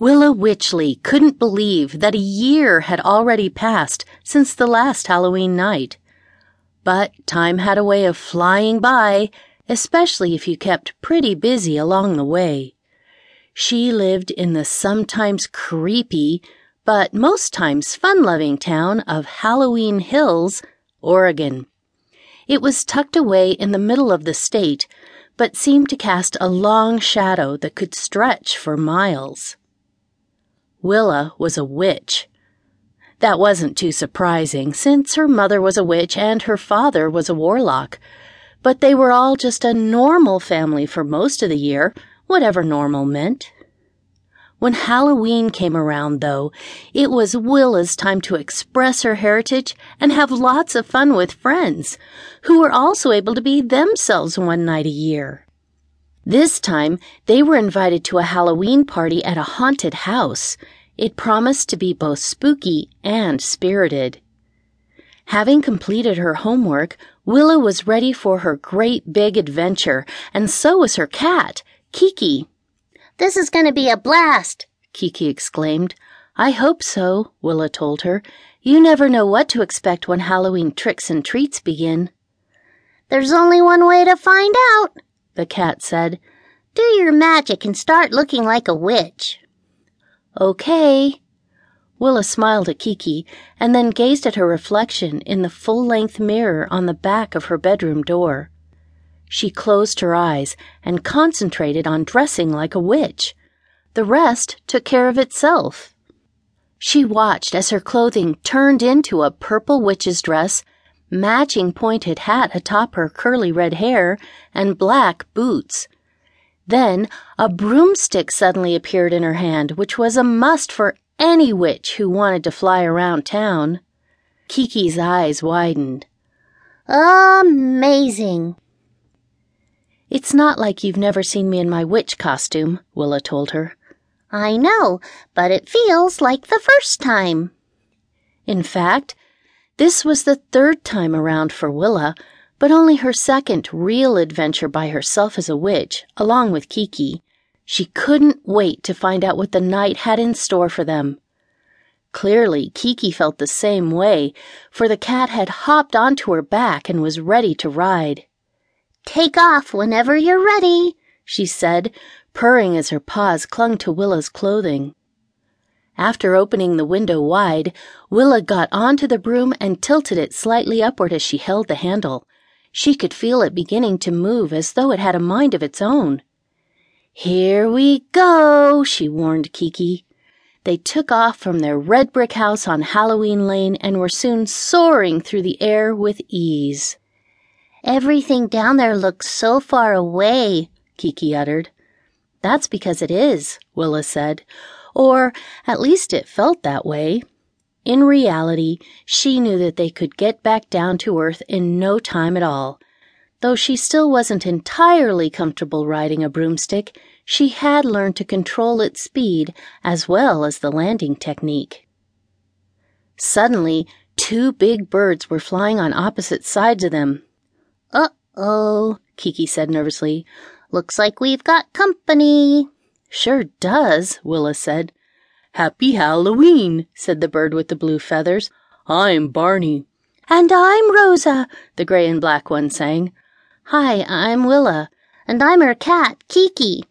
Willa Witchley couldn't believe that a year had already passed since the last Halloween night. But time had a way of flying by, especially if you kept pretty busy along the way. She lived in the sometimes creepy, but most times fun loving town of Halloween Hills, Oregon. It was tucked away in the middle of the state, but seemed to cast a long shadow that could stretch for miles. Willa was a witch. That wasn't too surprising, since her mother was a witch and her father was a warlock. But they were all just a normal family for most of the year, whatever normal meant. When Halloween came around, though, it was Willa's time to express her heritage and have lots of fun with friends, who were also able to be themselves one night a year. This time, they were invited to a Halloween party at a haunted house. It promised to be both spooky and spirited. Having completed her homework, Willa was ready for her great big adventure, and so was her cat, Kiki. This is going to be a blast, Kiki exclaimed. I hope so, Willa told her. You never know what to expect when Halloween tricks and treats begin. There's only one way to find out, the cat said. Do your magic and start looking like a witch. Okay. Willa smiled at Kiki and then gazed at her reflection in the full length mirror on the back of her bedroom door. She closed her eyes and concentrated on dressing like a witch. The rest took care of itself. She watched as her clothing turned into a purple witch's dress matching pointed hat atop her curly red hair, and black boots. Then a broomstick suddenly appeared in her hand, which was a must for any witch who wanted to fly around town. Kiki's eyes widened. Amazing. It's not like you've never seen me in my witch costume, Willa told her. I know, but it feels like the first time. In fact, this was the third time around for Willa, but only her second real adventure by herself as a witch, along with Kiki. She couldn't wait to find out what the night had in store for them. Clearly, Kiki felt the same way, for the cat had hopped onto her back and was ready to ride. Take off whenever you're ready, she said, purring as her paws clung to Willa's clothing. After opening the window wide, Willa got onto the broom and tilted it slightly upward as she held the handle. She could feel it beginning to move as though it had a mind of its own. Here we go, she warned Kiki. They took off from their red brick house on Halloween Lane and were soon soaring through the air with ease. Everything down there looks so far away, Kiki uttered. That's because it is, Willa said or at least it felt that way. In reality, she knew that they could get back down to earth in no time at all. Though she still wasn't entirely comfortable riding a broomstick, she had learned to control its speed as well as the landing technique. Suddenly, two big birds were flying on opposite sides of them. Uh oh, Kiki said nervously. Looks like we've got company. Sure does, Willa said. Happy Halloween, said the bird with the blue feathers. I'm Barney. And I'm Rosa, the gray and black one sang. Hi, I'm Willa. And I'm her cat, Kiki.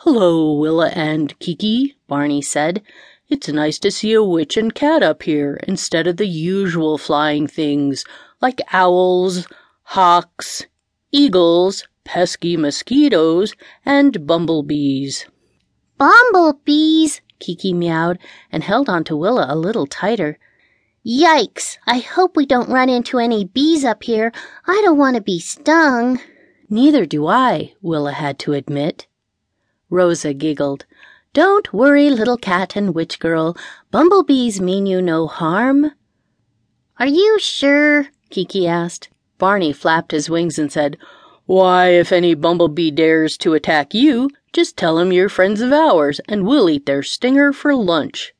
Hello, Willa and Kiki, Barney said. It's nice to see a witch and cat up here instead of the usual flying things like owls, hawks, eagles, pesky mosquitoes, and bumblebees. Bumblebees, Kiki meowed and held on to Willa a little tighter. Yikes! I hope we don't run into any bees up here. I don't want to be stung. Neither do I, Willa had to admit. Rosa giggled. Don't worry, little cat and witch girl. Bumblebees mean you no harm. Are you sure? Kiki asked. Barney flapped his wings and said, Why, if any bumblebee dares to attack you, just tell 'em you're friends of ours, and we'll eat their stinger for lunch.